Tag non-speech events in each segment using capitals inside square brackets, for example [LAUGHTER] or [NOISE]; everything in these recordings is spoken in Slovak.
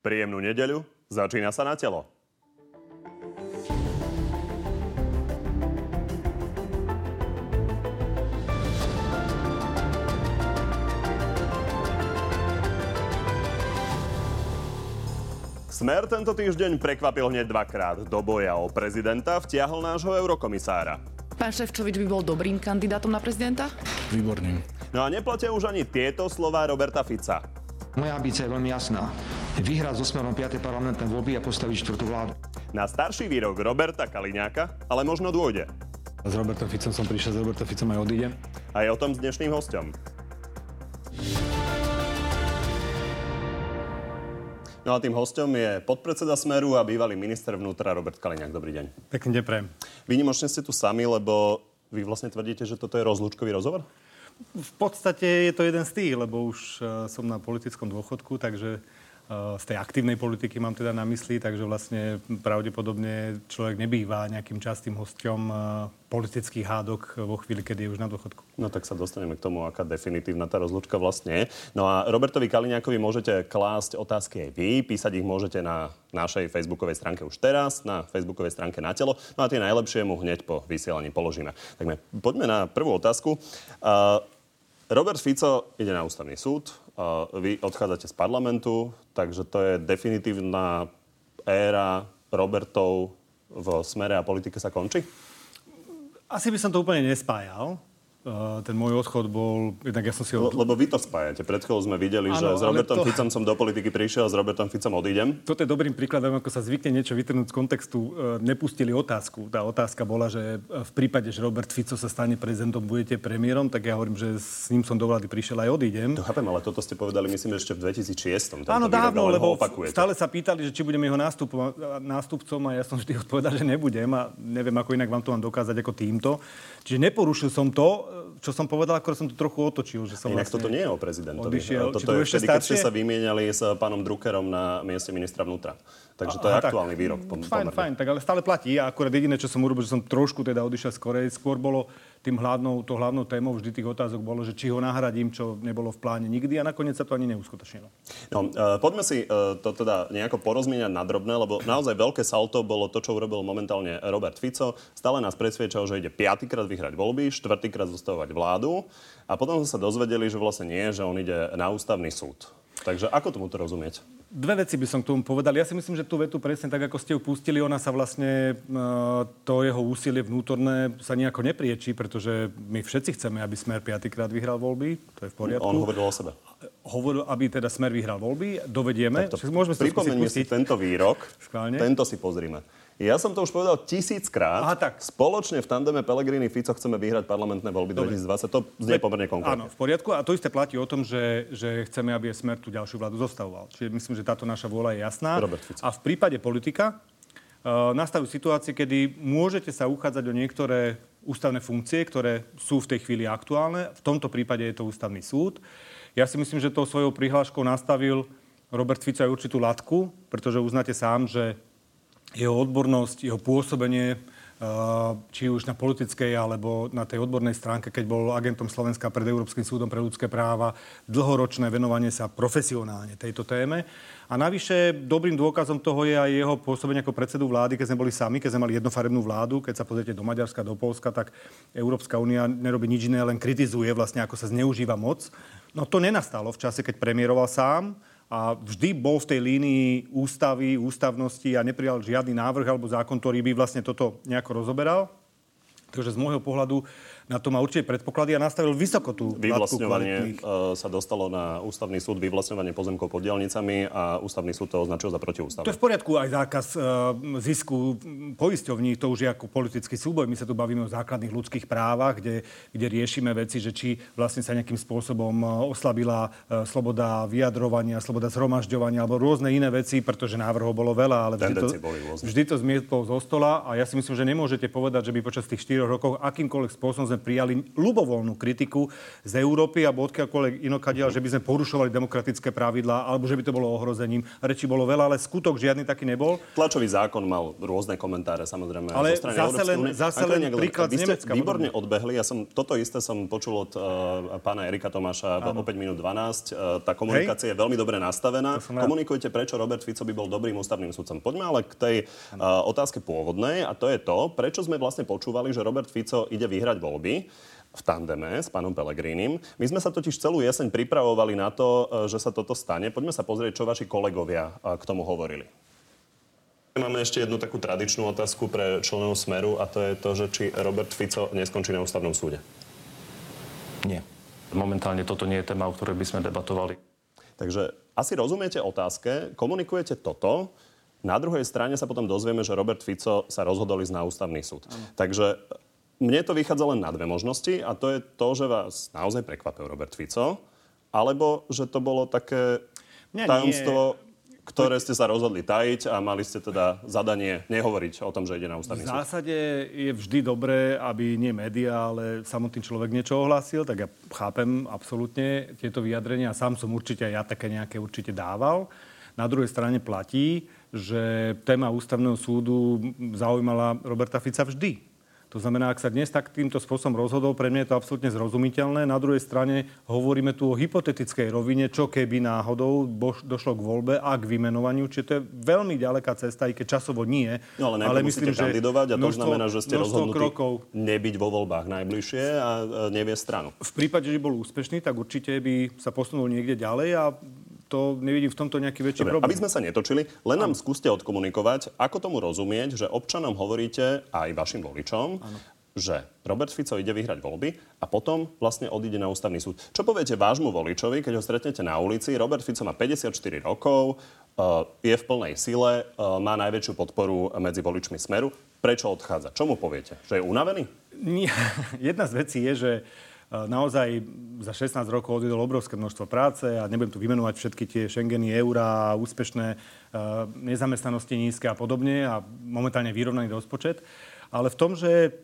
Príjemnú nedeľu, začína sa na telo. Smer tento týždeň prekvapil hneď dvakrát. Do boja o prezidenta vtiahol nášho eurokomisára. Pán Ševčovič by bol dobrým kandidátom na prezidenta? Výborným. No a neplatia už ani tieto slová Roberta Fica. Moja ambícia je veľmi jasná. Vyhrať so smerom 5. parlamentné voľby a postaviť štvrtú vládu. Na starší výrok Roberta Kaliňáka ale možno dôjde. S Robertom Ficom som prišiel, s Robertom Ficom aj odídem. Aj o tom s dnešným hostom. No a tým hostom je podpredseda Smeru a bývalý minister vnútra Robert Kaliňák. Dobrý deň. Pekný deň prejem. Výnimočne ste tu sami, lebo vy vlastne tvrdíte, že toto je rozlúčkový rozhovor? V podstate je to jeden z tých, lebo už uh, som na politickom dôchodku, takže z tej aktívnej politiky mám teda na mysli, takže vlastne pravdepodobne človek nebýva nejakým častým hosťom politických hádok vo chvíli, kedy je už na dôchodku. No tak sa dostaneme k tomu, aká definitívna tá rozlučka vlastne je. No a Robertovi Kaliňákovi môžete klásť otázky aj vy, písať ich môžete na našej facebookovej stránke už teraz, na facebookovej stránke na telo. No a tie najlepšie mu hneď po vysielaní položíme. Tak poďme na prvú otázku. Uh, Robert Fico ide na ústavný súd, vy odchádzate z parlamentu, takže to je definitívna éra Robertov v smere a politike sa končí? Asi by som to úplne nespájal. Ten môj odchod bol, jednak ja som si... Od... Lebo vy to spájate. Pred chvíľou sme videli, ano, že s Robertom to... Ficom som do politiky prišiel a s Robertom Ficom odídem. Toto je dobrým príkladom, ako sa zvykne niečo vytrhnúť z kontextu. Nepustili otázku. Tá otázka bola, že v prípade, že Robert Fico sa stane prezidentom, budete premiérom, tak ja hovorím, že s ním som do vlády prišiel aj odídem. To chápem, ale toto ste povedali, myslím, ešte v 2006. Áno, dávno, lebo stále sa pýtali, že či budem jeho nástup, nástupcom a ja som vždy [LAUGHS] odpovedal, že nebudem a neviem, ako inak vám to mám dokázať ako týmto. Čiže neporušil som to, čo som povedal, akorát som to trochu otočil. Že som Inak vlastne toto nie je o prezidentovi. Odišiel. Toto je vtedy, keď ste sa vymieniali s pánom Druckerom na mieste ministra vnútra. Takže to je Aha, aktuálny tak, výrok. Fajn, fajn, tak ale stále platí. A akurát jediné, čo som urobil, že som trošku teda odišiel skorej. Skôr bolo tým hlavnou, to hlavnou témou vždy tých otázok bolo, že či ho nahradím, čo nebolo v pláne nikdy a nakoniec sa to ani neuskutočnilo. No, uh, poďme si uh, to teda nejako porozmieňať na drobné, lebo naozaj veľké salto bolo to, čo urobil momentálne Robert Fico. Stále nás presviečal, že ide piatýkrát vyhrať voľby, štvrtýkrát zostavovať vládu a potom sa dozvedeli, že vlastne nie, že on ide na ústavný súd. Takže ako tomu to rozumieť? Dve veci by som k tomu povedal. Ja si myslím, že tú vetu presne tak, ako ste ju pustili, ona sa vlastne, e, to jeho úsilie vnútorné sa nejako nepriečí, pretože my všetci chceme, aby Smer piatýkrát vyhral voľby. To je v poriadku. On hovoril o sebe. Hovoril, aby teda Smer vyhral voľby. Dovedieme. Tak to, Môžeme si tento výrok. Schválne. Tento si pozrime. Ja som to už povedal tisíckrát. Aha, tak. Spoločne v tandeme Pelegrini Fico chceme vyhrať parlamentné voľby Dobre. 2020. To znie pomerne konkrétne. Áno, v poriadku. A to isté platí o tom, že, že chceme, aby Smer tú ďalšiu vládu zostavoval. Čiže myslím, že táto naša vôľa je jasná. Robert Fico. A v prípade politika uh, nastavujú situácie, kedy môžete sa uchádzať o niektoré ústavné funkcie, ktoré sú v tej chvíli aktuálne. V tomto prípade je to ústavný súd. Ja si myslím, že tou svojou prihláškou nastavil Robert Fico aj určitú latku, pretože uznáte sám, že jeho odbornosť, jeho pôsobenie, eh, či už na politickej alebo na tej odbornej stránke, keď bol agentom Slovenska pred Európskym súdom pre ľudské práva, dlhoročné venovanie sa profesionálne tejto téme. A navyše dobrým dôkazom toho je aj jeho pôsobenie ako predsedu vlády, keď sme boli sami, keď sme mali jednofarebnú vládu. Keď sa pozriete do Maďarska, do Polska, tak Európska únia nerobí nič iné, len kritizuje vlastne, ako sa zneužíva moc. No to nenastalo v čase, keď premiéroval sám a vždy bol v tej línii ústavy, ústavnosti a neprijal žiadny návrh alebo zákon, ktorý by vlastne toto nejako rozoberal. Takže z môjho pohľadu na to má určite predpoklady a nastavil vysoko tú Vyvlastňovanie uh, sa dostalo na ústavný súd, vyvlastňovanie pozemkov pod dielnicami a ústavný súd to označil za protiústavné. To je v poriadku aj zákaz uh, zisku poisťovní, to už je ako politický súboj. My sa tu bavíme o základných ľudských právach, kde, kde riešime veci, že či vlastne sa nejakým spôsobom e, oslabila sloboda vyjadrovania, sloboda zhromažďovania alebo rôzne iné veci, pretože návrhov bolo veľa, ale vždy to, vždy to zmietol zo stola a ja si myslím, že nemôžete povedať, že by počas tých 4 rokov akýmkoľvek spôsobom sme prijali ľubovoľnú kritiku z Európy alebo odkiaľkoľvek inokadiaľ, že by sme porušovali demokratické pravidlá alebo že by to bolo ohrozením. Reči bolo veľa, ale skutok žiadny taký nebol. Tlačový zákon mal rôzne komentáre, samozrejme. Ale zo strany zase len, zase len príklad z Nemecka. výborne odbehli. Ja som toto isté som počul od uh, pána Erika Tomáša ano. o 5 minút 12. Uh, tá komunikácia Hej. je veľmi dobre nastavená. Komunikujte, prečo Robert Fico by bol dobrým ústavným sudcom. Poďme ale k tej uh, otázke pôvodnej a to je to, prečo sme vlastne počúvali, že Robert Fico ide vyhrať voľby v tandeme s pánom Pelegrínim. My sme sa totiž celú jeseň pripravovali na to, e, že sa toto stane. Poďme sa pozrieť, čo vaši kolegovia e, k tomu hovorili. Máme ešte jednu takú tradičnú otázku pre členov Smeru a to je to, že či Robert Fico neskončí na ústavnom súde. Nie. Momentálne toto nie je téma, o ktorej by sme debatovali. Takže asi rozumiete otázke, komunikujete toto, na druhej strane sa potom dozvieme, že Robert Fico sa rozhodol ísť na ústavný súd. Ano. Takže mne to vychádza len na dve možnosti a to je to, že vás naozaj prekvapil Robert Fico, alebo že to bolo také Mňa tajomstvo, nie. ktoré ste sa rozhodli tajiť a mali ste teda zadanie nehovoriť o tom, že ide na ústavný súd. V zásade je vždy dobré, aby nie média, ale samotný človek niečo ohlásil, tak ja chápem absolútne tieto vyjadrenia. Sám som určite ja také nejaké určite dával. Na druhej strane platí, že téma ústavného súdu zaujímala Roberta Fica vždy. To znamená, ak sa dnes tak týmto spôsobom rozhodol, pre mňa je to absolútne zrozumiteľné. Na druhej strane hovoríme tu o hypotetickej rovine, čo keby náhodou došlo k voľbe a k vymenovaniu. Čiže to je veľmi ďaleká cesta, aj keď časovo nie. No ale, ale myslím, že kandidovať a to množstvo, znamená, že ste rozhodnutí krokov, nebyť vo voľbách najbližšie a nevie stranu. V prípade, že bol úspešný, tak určite by sa posunul niekde ďalej a to nevidím v tomto nejaký väčší Dobre, problém. Aby sme sa netočili, len nám skúste odkomunikovať, ako tomu rozumieť, že občanom hovoríte aj vašim voličom, ano. že Robert Fico ide vyhrať voľby a potom vlastne odíde na ústavný súd. Čo poviete vášmu voličovi, keď ho stretnete na ulici? Robert Fico má 54 rokov, eh, je v plnej sile, eh, má najväčšiu podporu medzi voličmi Smeru. Prečo odchádza? Čo mu poviete? Že je unavený? Nie. [LAUGHS] Jedna z vecí je, že naozaj za 16 rokov odvedol obrovské množstvo práce a nebudem tu vymenovať všetky tie Schengeny, eurá, úspešné nezamestnanosti nízke a podobne a momentálne vyrovnaný rozpočet. Ale v tom, že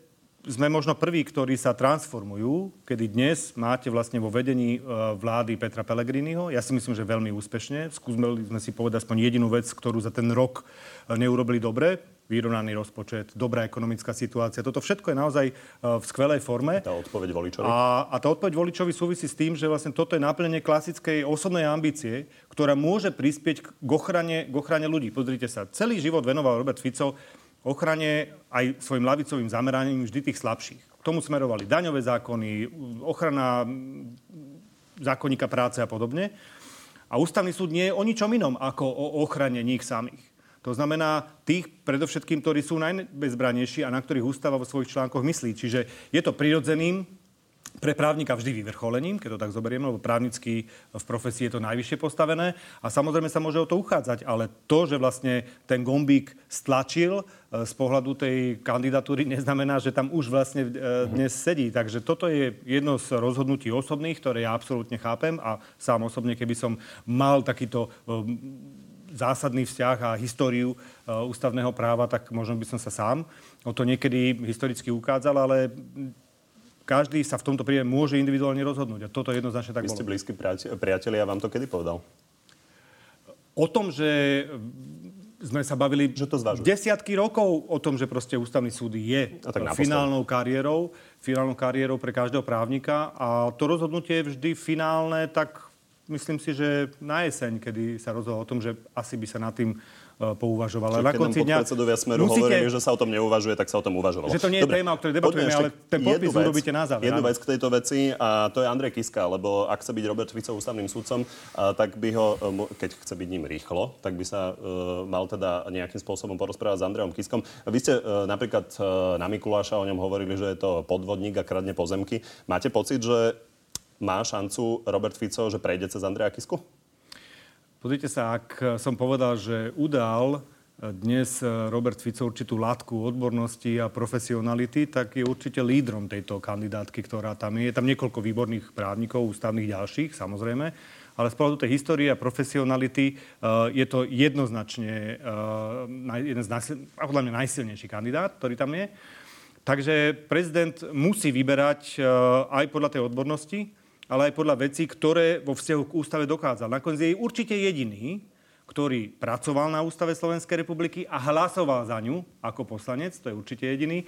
sme možno prví, ktorí sa transformujú, kedy dnes máte vlastne vo vedení vlády Petra Pellegriniho. Ja si myslím, že veľmi úspešne. Skúsme sme si povedať aspoň jedinú vec, ktorú za ten rok neurobili dobre vyrovnaný rozpočet, dobrá ekonomická situácia. Toto všetko je naozaj e, v skvelej forme. Tá odpoveď voličovi? A, a tá odpoveď voličovi súvisí s tým, že vlastne toto je naplnenie klasickej osobnej ambície, ktorá môže prispieť k ochrane, k ochrane ľudí. Pozrite sa, celý život venoval Robert Fico ochrane aj svojim lavicovým zameraním vždy tých slabších. K tomu smerovali daňové zákony, ochrana zákonníka práce a podobne. A ústavný súd nie je o ničom inom ako o ochrane nich samých. To znamená tých predovšetkým, ktorí sú najbezbranejší a na ktorých ústava vo svojich článkoch myslí. Čiže je to prirodzeným pre právnika vždy vyvrcholením, keď to tak zoberieme, lebo právnicky v profesii je to najvyššie postavené a samozrejme sa môže o to uchádzať, ale to, že vlastne ten gombík stlačil e, z pohľadu tej kandidatúry, neznamená, že tam už vlastne e, dnes sedí. Takže toto je jedno z rozhodnutí osobných, ktoré ja absolútne chápem a sám osobne, keby som mal takýto e, zásadný vzťah a históriu uh, ústavného práva, tak možno by som sa sám o to niekedy historicky ukázal, ale každý sa v tomto prípade môže individuálne rozhodnúť. A toto jednoznačne tak Vy ste blízky priatelia, ja vám to kedy povedal? O tom, že sme sa bavili že to desiatky rokov o tom, že proste ústavný súd je finálnou kariérou, finálnou kariérou pre každého právnika a to rozhodnutie je vždy finálne tak myslím si, že na jeseň, kedy sa rozhodol o tom, že asi by sa nad tým uh, pouvažoval. Ale na konci dňa... Smeru musíte... hovorili, že sa o tom neuvažuje, tak sa o tom uvažovalo. Že to nie je Dobre, téma, o ktorej debatujeme, ale ten podpis vec, urobíte na záver. Jednu vec k tejto veci a to je Andrej Kiska, lebo ak chce byť Robert Fico ústavným sudcom, uh, tak by ho, uh, keď chce byť ním rýchlo, tak by sa uh, mal teda nejakým spôsobom porozprávať s Andrejom Kiskom. Vy ste uh, napríklad uh, na Mikuláša o ňom hovorili, že je to podvodník a kradne pozemky. Máte pocit, že má šancu Robert Fico, že prejde cez Andreja Kisku? Pozrite sa, ak som povedal, že udal dnes Robert Fico určitú látku odbornosti a profesionality, tak je určite lídrom tejto kandidátky, ktorá tam je. Je tam niekoľko výborných právnikov, ústavných ďalších, samozrejme. Ale z pohľadu tej histórie a profesionality je to jednoznačne uh, jeden z podľa mňa najsilnejší kandidát, ktorý tam je. Takže prezident musí vyberať aj podľa tej odbornosti, ale aj podľa vecí, ktoré vo vzťahu k ústave dokázal. Nakoniec je určite jediný, ktorý pracoval na ústave Slovenskej republiky a hlasoval za ňu ako poslanec, to je určite jediný.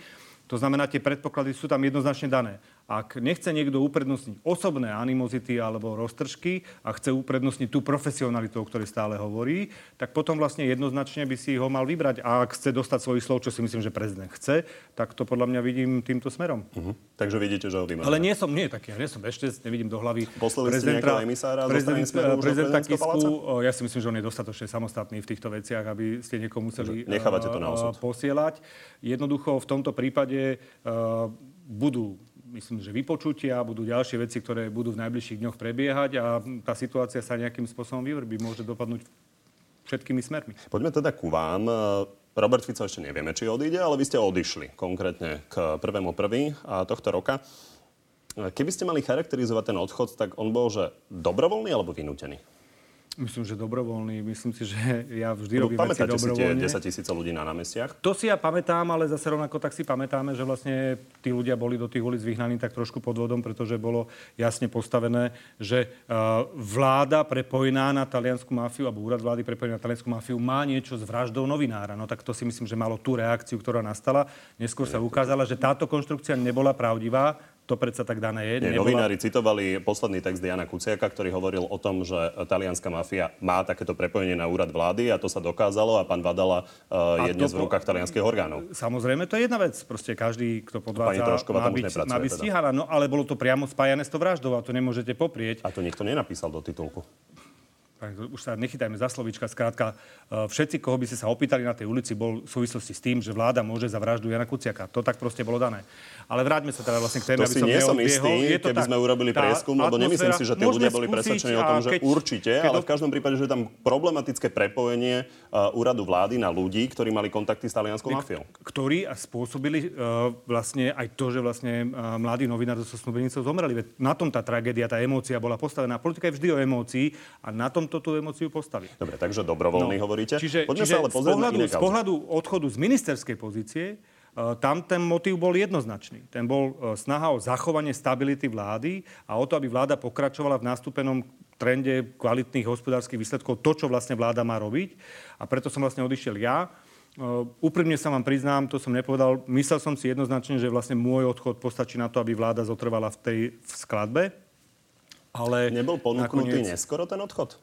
To znamená, tie predpoklady sú tam jednoznačne dané. Ak nechce niekto uprednostniť osobné animozity alebo roztržky a chce uprednostniť tú profesionalitu, o ktorej stále hovorí, tak potom vlastne jednoznačne by si ho mal vybrať. A ak chce dostať svoj slov, čo si myslím, že prezident chce, tak to podľa mňa vidím týmto smerom. Uh-huh. Takže vidíte, že ho vymáha. Ale nie som, nie taký, ja nie som ešte, nevidím do hlavy Poslali prezidenta, emisára prezident, prezidenta Kisku, ja si myslím, že on je dostatočne samostatný v týchto veciach, aby ste niekomu museli Nechávate to na osud. posielať. Jednoducho v tomto prípade uh, budú myslím, že vypočutia, budú ďalšie veci, ktoré budú v najbližších dňoch prebiehať a tá situácia sa nejakým spôsobom vyvrbí. Môže dopadnúť všetkými smermi. Poďme teda ku vám. Robert Fico ešte nevieme, či odíde, ale vy ste odišli konkrétne k 1.1. tohto roka. Keby ste mali charakterizovať ten odchod, tak on bol, že dobrovoľný alebo vynútený? Myslím, že dobrovoľný. Myslím si, že [LAUGHS] ja vždy robím veci dobrovoľne. si tie 10 tisíc ľudí na námestiach? To si ja pamätám, ale zase rovnako tak si pamätáme, že vlastne tí ľudia boli do tých ulic vyhnaní tak trošku pod vodom, pretože bolo jasne postavené, že uh, vláda prepojená na taliansku mafiu, alebo úrad vlády prepojená na taliansku mafiu má niečo s vraždou novinára. No tak to si myslím, že malo tú reakciu, ktorá nastala. Neskôr sa ukázala, že táto konštrukcia nebola pravdivá to predsa tak dané je. Nie, nebola... Novinári citovali posledný text Diana Kuciaka, ktorý hovoril o tom, že talianská mafia má takéto prepojenie na úrad vlády a to sa dokázalo a pán Vadala uh, je dnes v rukách talianských orgánov. Samozrejme, to je jedna vec. Proste každý, kto podvádza, má byť, má byť teda. stíhaná. No ale bolo to priamo spájane s to vraždou a to nemôžete poprieť. A to nikto nenapísal do titulku už sa nechytajme za slovička, skrátka, e, všetci, koho by ste sa opýtali na tej ulici, bol v súvislosti s tým, že vláda môže za vraždu Jana Kuciaka. To tak proste bolo dané. Ale vráťme sa teda vlastne k téme, to aby som nie som istý, je to keby tak, sme urobili prieskum, lebo nemyslím si, že tí ľudia boli presvedčení o tom, že keď, určite, keď ale v každom prípade, že je tam problematické prepojenie uh, úradu vlády na ľudí, ktorí mali kontakty s talianskou mafiou. Ktorí spôsobili uh, vlastne aj to, že vlastne uh, mladí novinári so snúbenicou zomreli. Veď na tom tá tragédia, tá emócia bola postavená. Politika je vždy o emócii a na tomto tú emóciu postaví. Dobre, takže dobrovoľný no, hovoríte. Čiže, Poďme čiže sa ale z pohľadu, z pohľadu odchodu z ministerskej pozície E, tam ten motív bol jednoznačný. Ten bol e, snaha o zachovanie stability vlády a o to, aby vláda pokračovala v nastúpenom trende kvalitných hospodárskych výsledkov, to, čo vlastne vláda má robiť. A preto som vlastne odišiel ja. Uh, úprimne sa vám priznám, to som nepovedal. Myslel som si jednoznačne, že vlastne môj odchod postačí na to, aby vláda zotrvala v tej v skladbe. Ale Nebol ponúknutý nakoniec... neskoro ten odchod?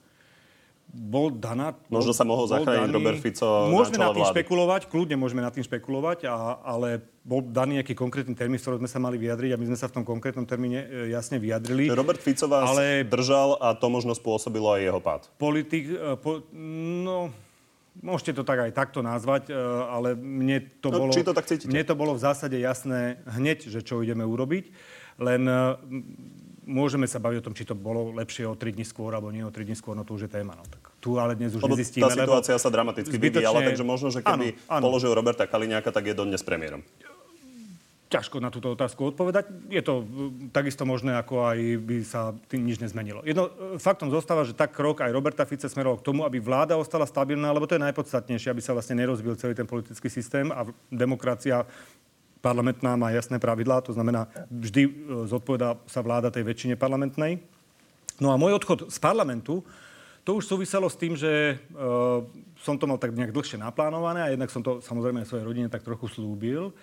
Bol daná... Možno sa mohol zachrániť daný, Robert Fico Môžeme na, tým vlády. špekulovať, kľudne môžeme na tým špekulovať, a, ale bol daný nejaký konkrétny termín, z ktorého sme sa mali vyjadriť, aby sme sa v tom konkrétnom termíne e, jasne vyjadrili. Robert Fico vás ale... držal a to možno spôsobilo aj jeho pád. Politik... E, po, no, Môžete to tak aj takto nazvať, e, ale mne to, no, bolo, to, tak mne to bolo v zásade jasné hneď, že čo ideme urobiť. Len môžeme sa baviť o tom, či to bolo lepšie o 3 dní skôr alebo nie o 3 dní skôr, no to už je téma. No. Tak tu ale dnes už lebo nezistíme. Tá situácia sa dramaticky zbytočne... vyvíjala, takže možno, že keby áno, áno. položil Roberta Kaliňáka, tak je dodnes premiérom. Ťažko na túto otázku odpovedať. Je to takisto možné, ako aj by sa tým nič nezmenilo. Jedno, e, faktom zostáva, že tak krok aj Roberta Fice smeroval k tomu, aby vláda ostala stabilná, lebo to je najpodstatnejšie, aby sa vlastne nerozbil celý ten politický systém a demokracia parlamentná má jasné pravidlá, to znamená, vždy e, zodpovedá sa vláda tej väčšine parlamentnej. No a môj odchod z parlamentu, to už súviselo s tým, že uh, som to mal tak nejak dlhšie naplánované a jednak som to samozrejme svojej rodine tak trochu slúbil.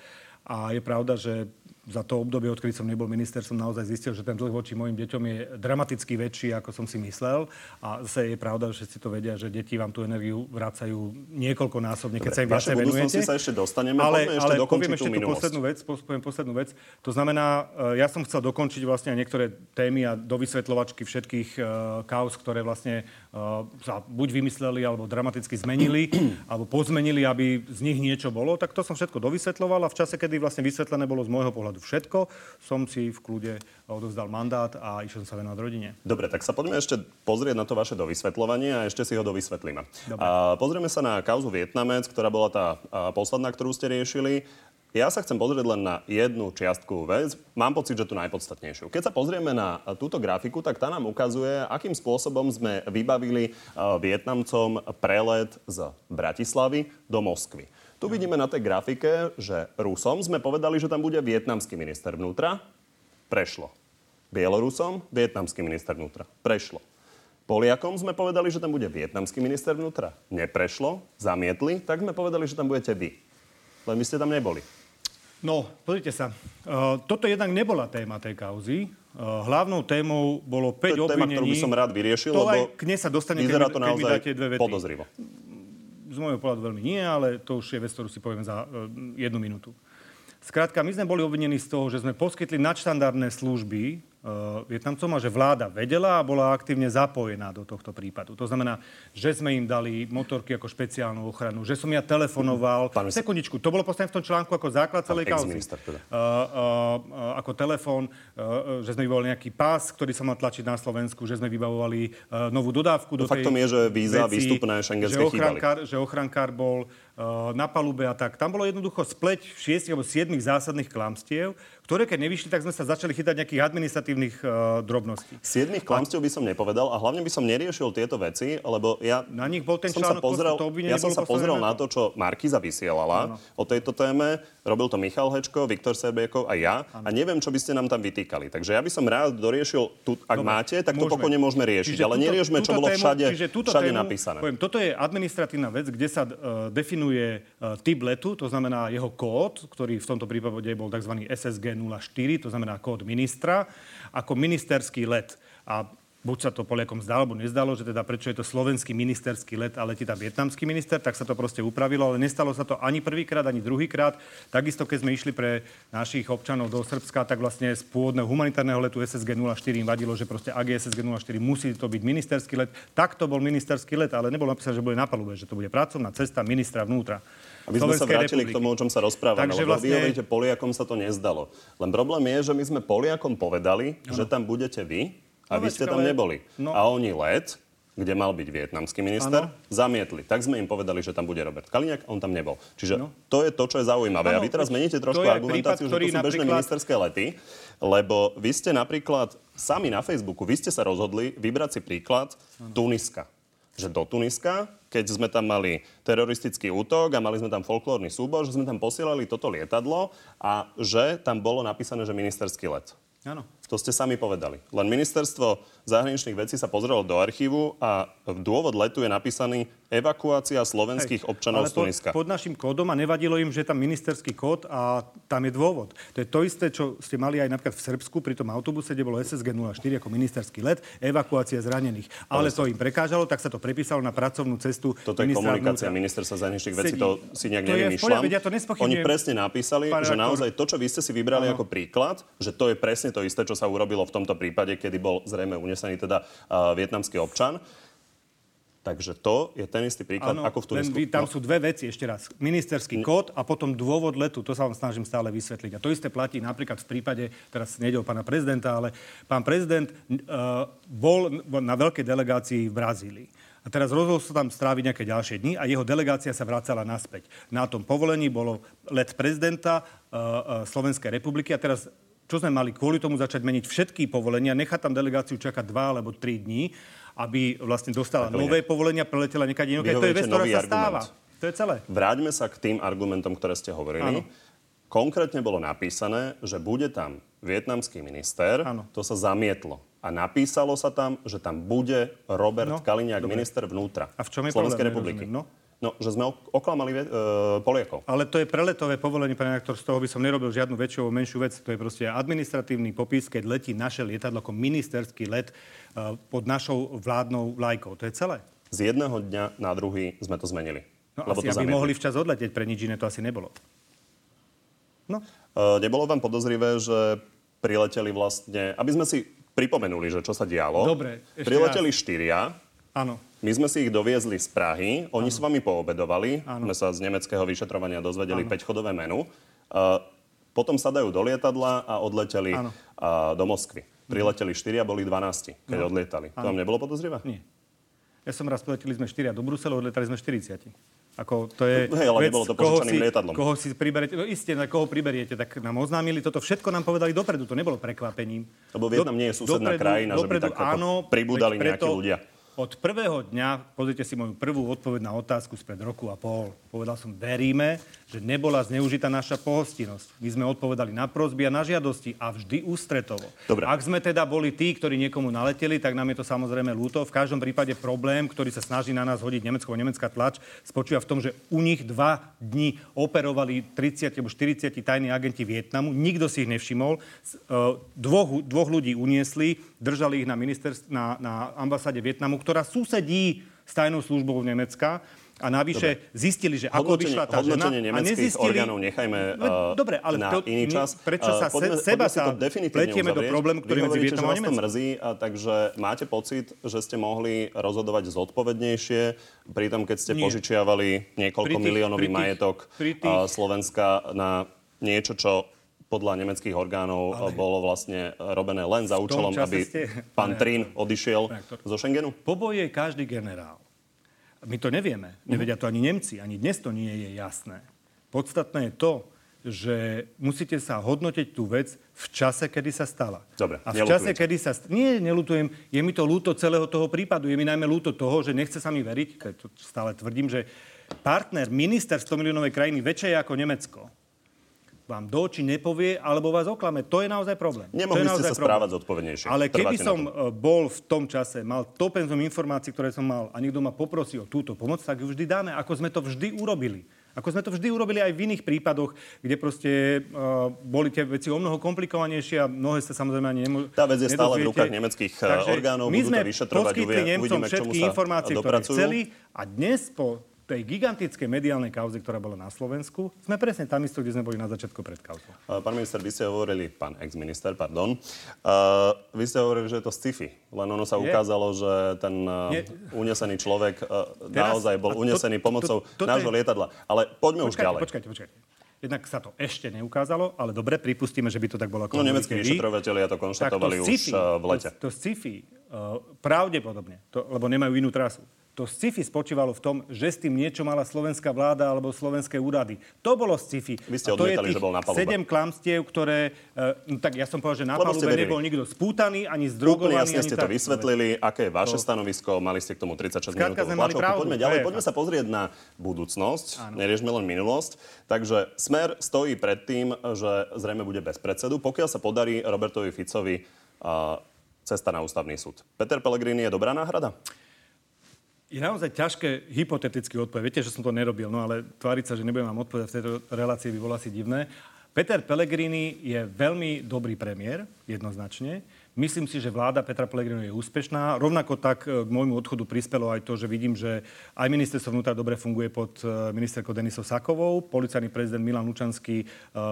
A je pravda, že za to obdobie, odkedy som nebol minister, som naozaj zistil, že ten dlh voči mojim deťom je dramaticky väčší, ako som si myslel. A zase je pravda, že si to vedia, že deti vám tú energiu vracajú niekoľkonásobne, keď sa im viacej venujete. sa ešte dostaneme, ale, ešte ale poviem ešte tú poslednú vec, poviem poslednú vec. To znamená, e, ja som chcel dokončiť vlastne aj niektoré témy a dovysvetľovačky všetkých uh, kaos, ktoré vlastne uh, sa buď vymysleli, alebo dramaticky zmenili, [CLEARS THROAT] alebo pozmenili, aby z nich niečo bolo. Tak to som všetko dovysvetľoval a v čase, kedy vlastne vysvetlené bolo z môjho pohľadu pohľadu všetko. Som si v kľude odovzdal mandát a išiel sa venovať rodine. Dobre, tak sa poďme ešte pozrieť na to vaše dovysvetľovanie a ešte si ho dovysvetlíme. A pozrieme sa na kauzu Vietnamec, ktorá bola tá posledná, ktorú ste riešili. ja sa chcem pozrieť len na jednu čiastkovú vec. Mám pocit, že tu najpodstatnejšiu. Keď sa pozrieme na túto grafiku, tak tá nám ukazuje, akým spôsobom sme vybavili Vietnamcom prelet z Bratislavy do Moskvy. Tu vidíme na tej grafike, že Rusom sme povedali, že tam bude vietnamský minister vnútra. Prešlo. Bielorusom vietnamský minister vnútra. Prešlo. Poliakom sme povedali, že tam bude vietnamský minister vnútra. Neprešlo, zamietli, tak sme povedali, že tam budete vy. Len vy ste tam neboli. No, pozrite sa. Uh, toto jednak nebola téma tej kauzy. Uh, hlavnou témou bolo 5 to je téma, obvinení. ktorú by som rád vyriešil, to lebo aj k nej sa dostane, vyzerá keď, to keď naozaj vydáte dve vety. podozrivo. Z môjho pohľadu veľmi nie, ale to už je vec, ktorú si poviem za uh, jednu minútu. Skrátka, my sme boli obvinení z toho, že sme poskytli nadštandardné služby Vietnamcom a že vláda vedela a bola aktívne zapojená do tohto prípadu. To znamená, že sme im dali motorky ako špeciálnu ochranu, že som ja telefonoval. Pán Sekundičku, to bolo postavené v tom článku ako základ celej kauzy. teda. Uh, uh, uh, ako telefón, uh, že sme vybavovali nejaký pás, ktorý sa mal tlačiť na Slovensku, že sme vybavovali uh, novú dodávku do No faktom tej je, že víza, veci, výstupné šengenské že chýbali. ochrankár, že ochrankár bol uh, na palube a tak. Tam bolo jednoducho spleť šiestich alebo siedmých zásadných klamstiev, ktoré keď nevyšli, tak sme sa začali chytať nejakých administratívnych uh, drobností. Siedmých klamstiev by som nepovedal a hlavne by som neriešil tieto veci, lebo ja Na nich bol ten som sa pozrel, to ja som sa pozrel na to, čo Markiza vysielala o tejto téme. Robil to Michal Hečko, Viktor Serbiekov a ja. A neviem, čo by ste nám tam vytýkali. Takže ja by som rád doriešil, tu, ak Dobre, máte, tak to môžeme. pokojne môžeme riešiť. Čiže ale túto- neriešme, čo bolo tému- všade, všade tému, napísané. Poviem, toto je administratívna vec, kde sa uh, definuje uh, typ letu, to znamená jeho kód, ktorý v tomto prípade bol tzv. SSG 04, to znamená kód ministra, ako ministerský let. A buď sa to Poliakom zdalo, alebo nezdalo, že teda prečo je to slovenský ministerský let a letí tam vietnamský minister, tak sa to proste upravilo, ale nestalo sa to ani prvýkrát, ani druhýkrát. Takisto, keď sme išli pre našich občanov do Srbska, tak vlastne z pôvodného humanitárneho letu SSG 04 im vadilo, že proste ak je SSG 04, musí to byť ministerský let. Tak to bol ministerský let, ale nebolo napísané, že bude na palube, že to bude pracovná cesta ministra vnútra. Aby sme sa vrátili republiky. k tomu, o čom sa rozprávame. Takže lebo vlastne- vy hovoríte, Poliakom sa to nezdalo. Len problém je, že my sme Poliakom povedali, že tam budete vy a No vy ste tam ale- neboli. no. A oni let, kde mal byť vietnamský minister, Áno. zamietli. Tak sme im povedali, že tam bude Robert Kaliňák, on tam nebol. Čiže No. to je to, čo je zaujímavé. a Áno, vy teraz meníte trošku argumentáciu, prípad, že to sú bežné napríklad- ministerské lety, lebo vy ste napríklad sami na Facebooku, vy ste sa rozhodli vybrať si príklad Tuniska že do Tuniska, keď sme tam mali teroristický útok a mali sme tam folklórny súbor, že sme tam posielali toto lietadlo a že tam bolo napísané, že ministerský let. Áno. To ste sami povedali. Len ministerstvo zahraničných vecí sa pozrelo do archívu a v dôvod letu je napísaný evakuácia slovenských občanov ale z Tuniska. Pod, pod našim kódom a nevadilo im, že je tam ministerský kód a tam je dôvod. To je to isté, čo ste mali aj napríklad v Srbsku pri tom autobuse, kde bolo SSG 04 ako ministerský let, evakuácia zranených. Ale to im prekážalo, tak sa to prepísalo na pracovnú cestu Toto je komunikácia vnútra. ministerstva zahraničných vecí, Sedí. to si nejak To nevymýšľam. ja to Oni presne napísali, Pán že naozaj to, čo vy ste si vybrali Áno. ako príklad, že to je presne to isté, čo sa urobilo v tomto prípade, kedy bol zrejme unesený teda uh, vietnamský občan. Takže to je ten istý príklad Áno, ako v len Tunisku. vy, tam No. sú dve veci ešte raz. Ministerský kód a potom dôvod letu. To sa vám snažím stále vysvetliť. A to isté platí napríklad v prípade, teraz nejde o pána prezidenta, ale pán prezident uh, bol na veľkej delegácii v Brazílii. A teraz rozhodol sa tam stráviť nejaké ďalšie dni a jeho delegácia sa vracala naspäť. Na tom povolení bolo let prezidenta uh, uh, Slovenskej republiky a teraz čo sme mali kvôli tomu začať meniť všetky povolenia, nechať tam delegáciu čakať dva alebo tri dní, aby vlastne dostala nové povolenia, preletela niekade inokade. To je vec, ktorá sa stáva. argument. To je celé. Vráťme sa k tým argumentom, ktoré ste hovorili. Áno. Konkrétne bolo napísané, že bude tam vietnamský minister. Áno. To sa zamietlo. A napísalo sa tam, že tam bude Robert No, Kaliňák, dobre. minister vnútra A v čom je Slovenskej problém? republiky. Nerozumiem, no. No, že sme ok- oklamali uh, Poliakov. Ale to je preletové povolenie, pán redaktor, z toho by som nerobil žiadnu väčšiu alebo menšiu vec. To je proste administratívny popis, keď letí naše lietadlo ako ministerský let uh, pod našou vládnou vlajkou. To je celé. Z jedného dňa na druhý sme to zmenili. No lebo asi, to aby zamietli. mohli včas odletieť, pre nič iné to asi nebolo. No, Uh, nebolo vám podozrivé, že prileteli vlastne, aby sme si pripomenuli, že čo sa dialo. Dobre, Prileteli štyria, áno. my sme si ich doviezli z Prahy, oni s vami poobedovali, Áno. sme sa z nemeckého vyšetrovania dozvedeli 5-chodové menu. Uh, potom sadajú do lietadla a odleteli Áno. uh, do Moskvy. Prileteli štyria, boli 12, keď No. odlietali. To vám nebolo podozrivé? Nie. Ja som raz poleteli sme 4 do Bruselu, odletali sme 40. Ako to je Hej, ale vec, nebolo to koho si, lietadlom. Koho si priberiete, no isté, na koho priberiete, tak nám oznámili, toto všetko nám povedali dopredu, to nebolo prekvapením. Lebo Vietnam nie je susedná krajina, že by tak ako pribúdali veď nejakí ľudia. Od prvého dňa, pozrite si moju prvú odpoveď na otázku spred roku a pol. Povedal som, veríme, že nebola zneužitá naša pohostinnosť. My sme odpovedali na prosby a na žiadosti a vždy ústretovo. Dobre. Ak sme teda boli tí, ktorí niekomu naleteli, tak nám je to samozrejme ľúto. V každom prípade problém, ktorý sa snaží na nás hodiť Nemecko, nemecká tlač, spočíva v tom, že u nich dva dni operovali 30 alebo 40 tajní agenti Vietnamu. Nikto si ich nevšimol. E, Dvoch, dvoch ľudí uniesli, držali ich na, ministerstv- na, na ambasáde Vietnamu, ktorá susedí s tajnou službou Nemecka. A navyše Dobre. zistili, že ako Hodnotenie- vyšla tá žena... a nemeckých nezistili... orgánov nechajme, uh, Dobre, ale na to, iný čas. Prečo Uh, sa poďme- se, seba sa pletieme do uzavrieť. problému, ktorý medzi Vietnamom a Nemeckom? mrzí, a takže máte pocit, že ste mohli rozhodovať zodpovednejšie pri tom, keď ste Nie. požičiavali niekoľko Pri tých- miliónový pri tých- majetok pri tých- uh, Slovenska na niečo, čo podľa nemeckých orgánov Ale... bolo vlastne robené len za účelom, čase aby ste- pán Trín odišiel Pane zo Schengenu? Po boji je každý generál. My to nevieme. Nevedia to ani Nemci. Ani dnes to nie je jasné. Podstatné je to, že musíte sa hodnotiť tú vec v čase, kedy sa stala. Dobre, A v čase, nelutujete. kedy sa... st- Nie, nelutujem. Je mi to ľúto celého toho prípadu. Je mi najmä ľúto toho, že nechce sa mi veriť, to stále tvrdím, že partner, minister 100 miliónovej krajiny, väčšej ako Nemecko, vám do očí nepovie, alebo vás oklame. To je naozaj problém. Nemohli to je ste sa správať zodpovednejšie. Ale keby Trváte som e, bol v tom čase, mal to penzum informácií, ktoré som mal a niekto ma poprosí o túto pomoc, tak ju vždy dáme, ako sme to vždy urobili. Ako sme to vždy urobili aj v iných prípadoch, kde proste uh, boli tie veci o mnoho komplikovanejšie a mnohé sa samozrejme ani nemôžu. Tá vec je stále v rukách nemeckých, eh, orgánov, my budú to vyšetrovať, poskytli uvie- Nemcom uvidíme, všetky informácie, ktoré dopracujú. chceli a dnes po tej gigantickej mediálnej kauze, ktorá bola na Slovensku, sme presne tam isto, kde sme boli na začiatku pred kauzou. Uh, Pán minister, vy ste hovorili, pán ex-minister, pardon, uh, vy ste hovorili, že je to sci-fi, len ono sa Je. ukázalo, že ten uh, Je. unesený človek uh, Teraz- naozaj bol to- unesený to- pomocou to- toto nášho je- lietadla. Ale poďme už Počkajte, ďalej. počkajte, počkajte. Jednak sa to ešte neukázalo, ale dobre, pripustíme, že by to tak bolo No nemeckí hovoríte vy. vyšetrovatelia to konštatovali to už v lete. To, to sci-fi, uh, pravdepodobne, to, lebo nemajú inú trasu. To sci-fi spočívalo v tom, že s tým niečo mala slovenská vláda alebo slovenské úrady. To bolo sci-fi. Vy ste to je tých že bol na palube. sedem klamstiev, ktoré... No tak ja som povedal, že na Lebo palube nebol nikto spútaný, ani Úplne zdrogovaný, jasne ani ste to vysvetlili, aké je vaše stanovisko, mali ste k tomu 36 Skrátka minútovú sme mali tlačovku. pravdu, Poďme to ďalej, je poďme sa pozrieť na budúcnosť, neriešme len minulosť. Takže Smer stojí pred tým, že zrejme bude bez predsedu, pokiaľ sa podarí Robertovi Ficovi uh, cesta na ústavný súd. Peter Pellegrini je dobrá náhrada? Je naozaj ťažké hypoteticky odpovedať. Viete, že som to nerobil, no ale tváriť sa, že nebudem vám odpovedať v tejto relácii by bolo asi divné. Peter Pellegrini je veľmi dobrý premiér, jednoznačne. Myslím si, že vláda Petra Pellegriniho je úspešná. Rovnako tak e, k môjmu odchodu prispelo aj to, že vidím, že aj ministerstvo vnútra dobre funguje pod e, ministerkou Denisou Sakovou. Policajný prezident Milan Lučanský e,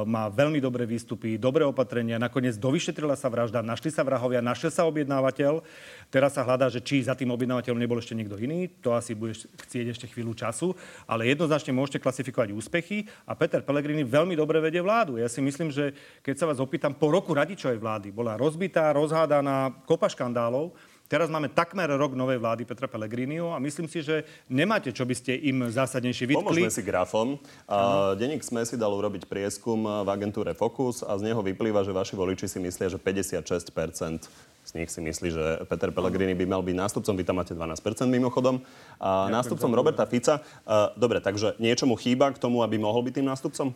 má veľmi dobré výstupy, dobré opatrenia. Nakoniec dovyšetrila sa vražda, našli sa vrahovia, našiel sa objednávateľ. Teraz sa hľadá, že či za tým objednávateľom nebol ešte niekto iný. To asi budeš chcieť ešte chvíľu času. Ale jednoznačne môžete klasifikovať úspechy a Peter Pellegrini veľmi dobre vedie vládu. Ja si myslím, že keď sa vás opýtam, po roku radičovej vlády bola rozbitá, rozhádaná kopa škandálov. Teraz máme takmer rok novej vlády Petra Pellegriniho a myslím si, že nemáte, čo by ste im zásadnejšie vytkli. Pomôžme si grafom. Uh, Denník SME si dal urobiť prieskum v agentúre Focus a z neho vyplýva, že vaši voliči si myslia, že 56% z nich si myslí, že Peter Pellegrini by mal byť nástupcom. Vy tam máte 12% mimochodom. A nástupcom Roberta Fica. Dobre, takže niečomu chýba k tomu, aby mohol byť tým nástupcom?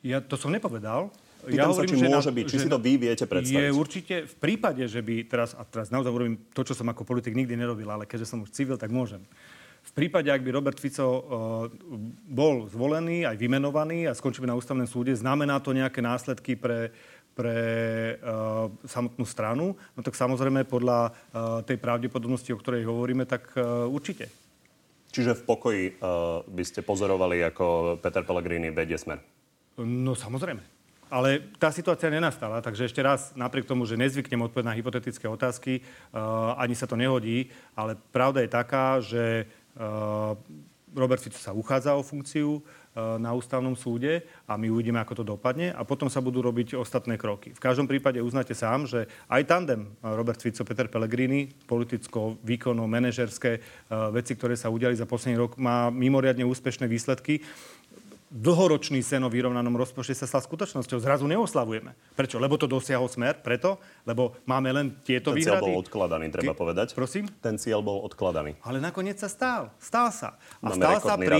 Ja to som nepovedal. Pýtam sa, či že môže byť, či si to vy viete predstaviť. Je určite v prípade, že by teraz, a teraz naozaj urobím to, čo som ako politik nikdy nerobil, ale keďže som už civil, tak môžem. V prípade, ak by Robert Fico uh, bol zvolený, aj vymenovaný a skončil by na ústavnom súde, znamená to nejaké následky pre, pre uh, samotnú stranu, no tak samozrejme podľa uh, tej pravdepodobnosti, o ktorej hovoríme, tak uh, určite. Čiže v pokoji uh, by ste pozorovali, ako Peter Pellegrini vedie smer. No samozrejme. Ale tá situácia nenastala, takže ešte raz, napriek tomu, že nezvyknem odpovedať na hypotetické otázky, uh, ani sa to nehodí, ale pravda je taká, že uh, Robert Fico sa uchádza o funkciu na ústavnom súde a my uvidíme, ako to dopadne a potom sa budú robiť ostatné kroky. V každom prípade uznáte sám, že aj tandem Robert Fico, Peter Pellegrini, politicko, výkonno, manažerské veci, ktoré sa udiali za posledný rok, má mimoriadne úspešné výsledky dlhoročný sen o vyrovnanom rozpočte sa stal skutočnosťou. Zrazu neoslavujeme. Prečo? Lebo to dosiahol smer? Preto? Lebo máme len tieto Ten výhrady? cieľ bol odkladaný, treba Ty... povedať. Prosím? Ten cieľ bol odkladaný. Ale nakoniec sa stál. Stál sa. A Máme stal sa pri...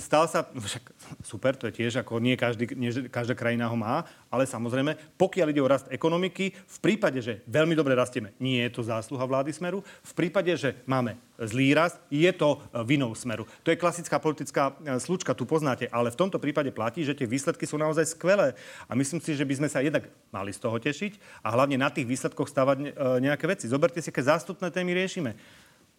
Stal sa... Však, super, to je tiež ako nie, každý, nie každá krajina ho má, ale samozrejme, pokiaľ ide o rast ekonomiky, v prípade, že veľmi dobre rastieme, nie je to zásluha vlády Smeru. V prípade, že máme zlý rast, je to e, vinou Smeru. To je klasická politická e, slučka, tu poznáte, ale v tomto prípade platí, že tie výsledky sú naozaj skvelé. A myslím si, že by sme sa jednak mali z toho tešiť a hlavne na tých výsledkoch stavať e, nejaké veci. Zoberte si, aké zástupné témy riešime.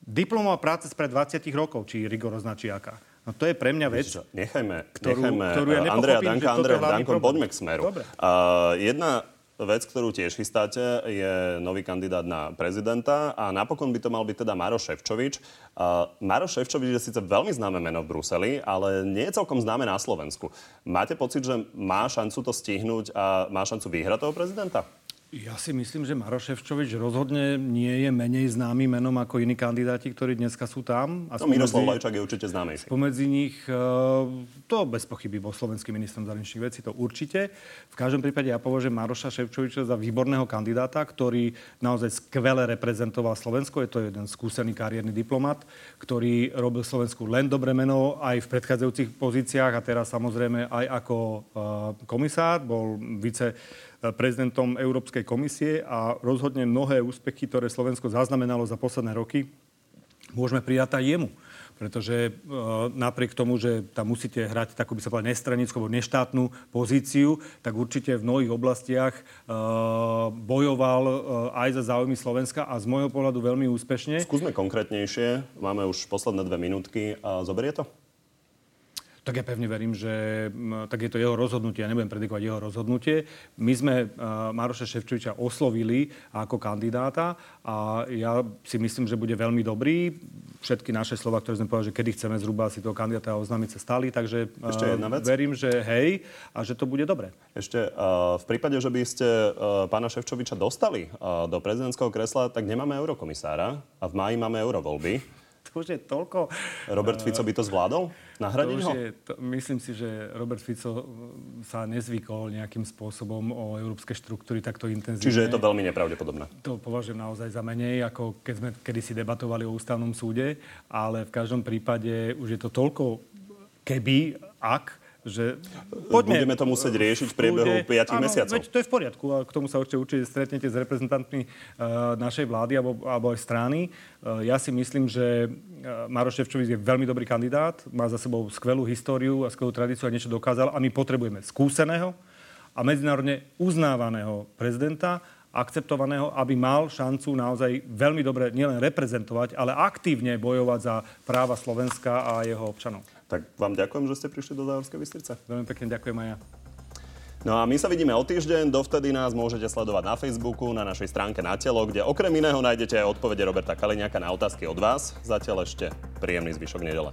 Diplomová práca spred 20 rokov, či rigorozná, či aká. No to je pre mňa vec, nechajme, ktorú, nechajme ktorú ja Andreja Danka, Andreja Danko, poďme k smeru. Dobre. Uh, jedna vec, ktorú tiež chystáte, je nový kandidát na prezidenta a napokon by to mal byť teda Maroš Ševčovič. Uh, Maroš Ševčovič je síce veľmi známe meno v Bruseli, ale nie je celkom známe na Slovensku. Máte pocit, že má šancu to stihnúť a má šancu vyhrať toho prezidenta? Ja si myslím, že Maroš Ševčovič rozhodne nie je menej známy menom ako iní kandidáti, ktorí dneska sú tam. A no, Miroslav Lajčák je určite známejší. Pomedzi nich, e, to bez pochyby bol slovenským ministrom zahraničných vecí, to určite. V každom prípade ja považujem Maroša Ševčoviča za výborného kandidáta, ktorý naozaj skvele reprezentoval Slovensko. Je to jeden skúsený kariérny diplomat, ktorý robil Slovensku len dobre meno aj v predchádzajúcich pozíciách a teraz samozrejme aj ako e, komisár. Bol vice prezidentom Európskej komisie a rozhodne mnohé úspechy, ktoré Slovensko zaznamenalo za posledné roky, môžeme prijať aj jemu. Pretože e, napriek tomu, že tam musíte hrať takú by sa povedal nestranickú alebo neštátnu pozíciu, tak určite v mnohých oblastiach e, bojoval e, aj za záujmy Slovenska a z môjho pohľadu veľmi úspešne. Skúsme konkrétnejšie. Máme už posledné dve minútky. Zoberie to? Tak ja pevne verím, že tak je to jeho rozhodnutie. Ja nebudem predikovať jeho rozhodnutie. My sme uh, Maroša Ševčoviča oslovili ako kandidáta a ja si myslím, že bude veľmi dobrý. Všetky naše slova, ktoré sme povedali, že kedy chceme zhruba si toho kandidáta oznámiť, sa stali. Takže uh, Ešte jedna vec. verím, že hej a že to bude dobre. Ešte uh, v prípade, že by ste uh, pána Ševčoviča dostali uh, do prezidentského kresla, tak nemáme eurokomisára a v máji máme eurovoľby. [LAUGHS] To už je toľko... Robert Fico by to zvládol? Nahradiť to ho? Je, to, myslím si, že Robert Fico sa nezvykol nejakým spôsobom o európske štruktúry takto intenzívne. Čiže je to veľmi nepravdepodobné. To považujem naozaj za menej, ako keď sme kedysi debatovali o ústavnom súde, ale v každom prípade už je to toľko keby, ak, že poďme, budeme to musieť riešiť v priebehu 5 áno, mesiacov. Veď to je v poriadku a k tomu sa určite určite stretnete s reprezentantmi uh, našej vlády alebo, alebo aj strany. Uh, ja si myslím, že uh, Maroš Ševčovič je veľmi dobrý kandidát, má za sebou skvelú históriu a skvelú tradíciu a niečo dokázal a my potrebujeme skúseného a medzinárodne uznávaného prezidenta, akceptovaného, aby mal šancu naozaj veľmi dobre nielen reprezentovať, ale aktívne bojovať za práva Slovenska a jeho občanov. Tak vám ďakujem, že ste prišli do Záhorskej Bystrice. Veľmi pekne ďakujem aj ja. No a my sa vidíme o týždeň, dovtedy nás môžete sledovať na Facebooku, na našej stránke na telo, kde okrem iného nájdete aj odpovede Roberta Kaliňáka na otázky od vás. Zatiaľ ešte príjemný zvyšok nedele.